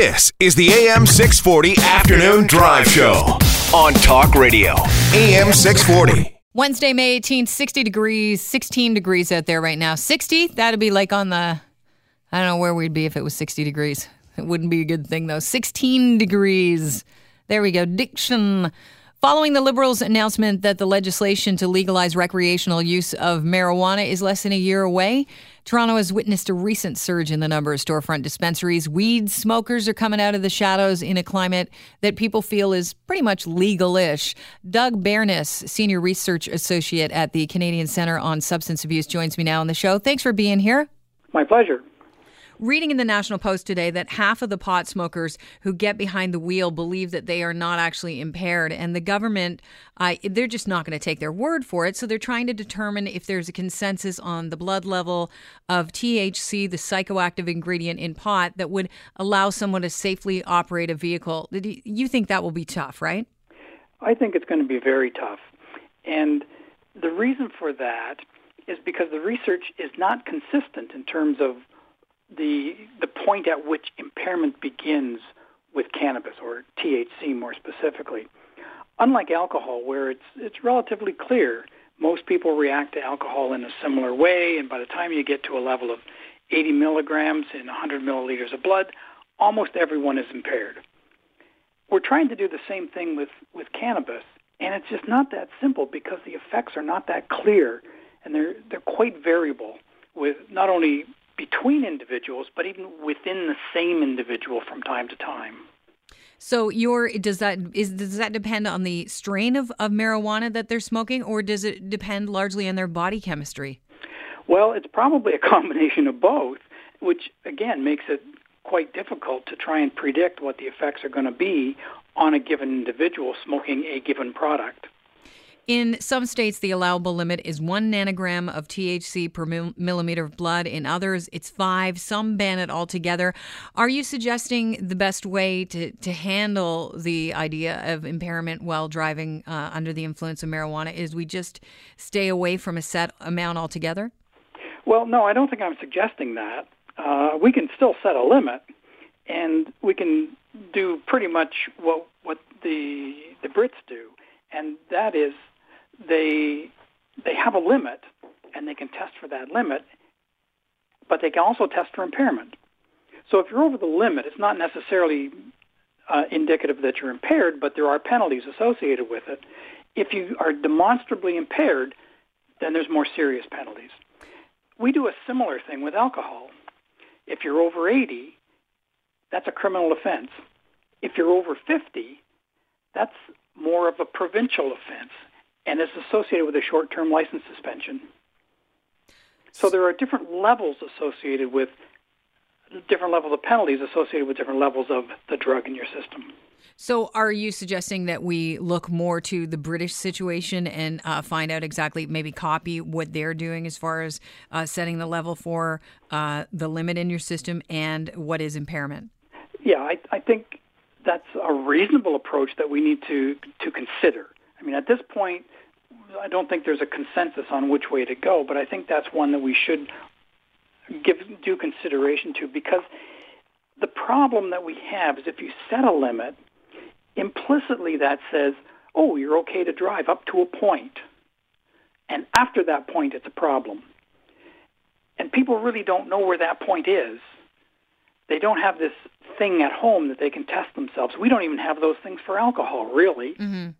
This is the AM 640 Afternoon Drive Show on Talk Radio. AM 640. Wednesday, May 18th, 60 degrees, 16 degrees out there right now. 60, that'd be like on the, I don't know where we'd be if it was 60 degrees. It wouldn't be a good thing though. 16 degrees. There we go. Diction. Following the Liberals' announcement that the legislation to legalize recreational use of marijuana is less than a year away, Toronto has witnessed a recent surge in the number of storefront dispensaries. Weed smokers are coming out of the shadows in a climate that people feel is pretty much legal ish. Doug Beirness, Senior Research Associate at the Canadian Centre on Substance Abuse, joins me now on the show. Thanks for being here. My pleasure reading in the National Post today that half of the pot smokers who get behind the wheel believe that they are not actually impaired, and the government, uh, they're just not going to take their word for it. So they're trying to determine if there's a consensus on the blood level of THC, the psychoactive ingredient in pot, that would allow someone to safely operate a vehicle. You think that will be tough, right? I think it's going to be very tough. And the reason for that is because the research is not consistent in terms of the the point at which impairment begins with cannabis or THC more specifically. Unlike alcohol, where it's it's relatively clear, most people react to alcohol in a similar way, and by the time you get to a level of 80 milligrams in 100 milliliters of blood, almost everyone is impaired. We're trying to do the same thing with, with cannabis, and it's just not that simple because the effects are not that clear, and they're they're quite variable with not only between individuals, but even within the same individual from time to time. So your does that is does that depend on the strain of, of marijuana that they're smoking or does it depend largely on their body chemistry? Well, it's probably a combination of both, which again makes it quite difficult to try and predict what the effects are going to be on a given individual smoking a given product. In some states, the allowable limit is one nanogram of THC per millimeter of blood. In others, it's five. Some ban it altogether. Are you suggesting the best way to, to handle the idea of impairment while driving uh, under the influence of marijuana is we just stay away from a set amount altogether? Well, no, I don't think I'm suggesting that. Uh, we can still set a limit, and we can do pretty much what what the the Brits do, and that is they they have a limit and they can test for that limit, but they can also test for impairment. So if you're over the limit, it's not necessarily uh, indicative that you're impaired, but there are penalties associated with it. If you are demonstrably impaired, then there's more serious penalties. We do a similar thing with alcohol. If you're over 80, that's a criminal offense. If you're over 50, that's more of a provincial offense and is associated with a short-term license suspension. So there are different levels associated with different levels of penalties associated with different levels of the drug in your system. So, are you suggesting that we look more to the British situation and uh, find out exactly, maybe copy what they're doing as far as uh, setting the level for uh, the limit in your system and what is impairment? Yeah, I, I think that's a reasonable approach that we need to to consider. I mean, at this point, I don't think there's a consensus on which way to go, but I think that's one that we should give due consideration to because the problem that we have is if you set a limit, implicitly that says, oh, you're okay to drive up to a point. And after that point, it's a problem. And people really don't know where that point is. They don't have this thing at home that they can test themselves. We don't even have those things for alcohol, really. Mm-hmm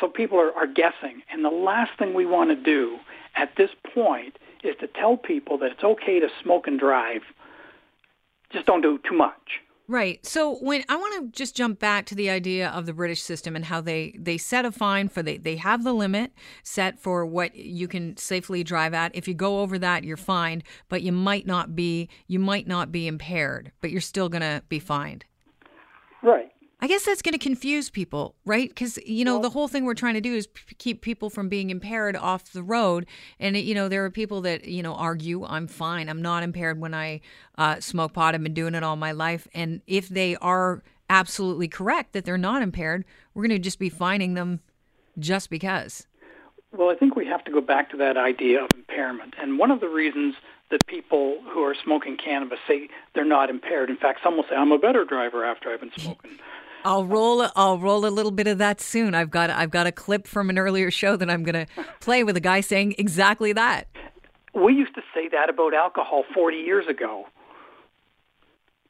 so people are, are guessing. And the last thing we want to do at this point is to tell people that it's okay to smoke and drive. Just don't do too much. Right. So when I want to just jump back to the idea of the British system and how they they set a fine for they they have the limit set for what you can safely drive at. If you go over that, you're fined, but you might not be you might not be impaired, but you're still going to be fined. Right. I guess that's going to confuse people, right? Because you know well, the whole thing we're trying to do is p- keep people from being impaired off the road, and you know there are people that you know argue I'm fine, I'm not impaired when I uh, smoke pot. I've been doing it all my life, and if they are absolutely correct that they're not impaired, we're going to just be fining them just because. Well, I think we have to go back to that idea of impairment. And one of the reasons that people who are smoking cannabis say they're not impaired, in fact, some will say, I'm a better driver after I've been smoking. I'll roll. I'll roll a little bit of that soon. I've got. I've got a clip from an earlier show that I'm going to play with a guy saying exactly that. We used to say that about alcohol 40 years ago.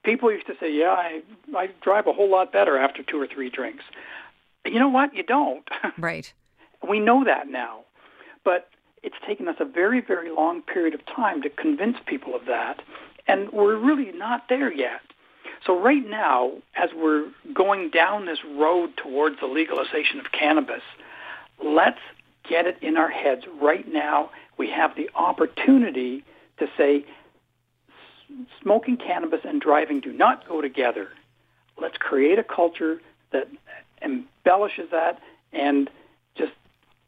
People used to say, "Yeah, I I drive a whole lot better after two or three drinks." You know what? You don't. Right. We know that now. But it's taken us a very, very long period of time to convince people of that. And we're really not there yet. So right now, as we're going down this road towards the legalization of cannabis, let's get it in our heads right now. We have the opportunity to say smoking cannabis and driving do not go together. Let's create a culture that embellishes that and just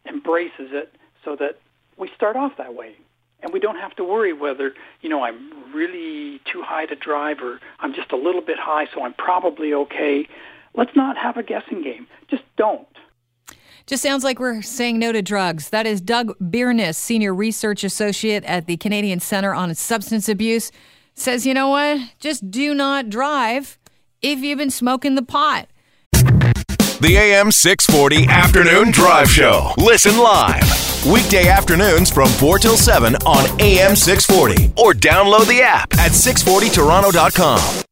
embraces it so that we start off that way. And we don't have to worry whether, you know, I'm really too high to drive or I'm just a little bit high, so I'm probably okay. Let's not have a guessing game. Just don't. Just sounds like we're saying no to drugs. That is Doug Beirness, Senior Research Associate at the Canadian Center on Substance Abuse, says, you know what? Just do not drive if you've been smoking the pot. The AM 640 Afternoon Drive Show. Listen live. Weekday afternoons from 4 till 7 on AM 640 or download the app at 640toronto.com.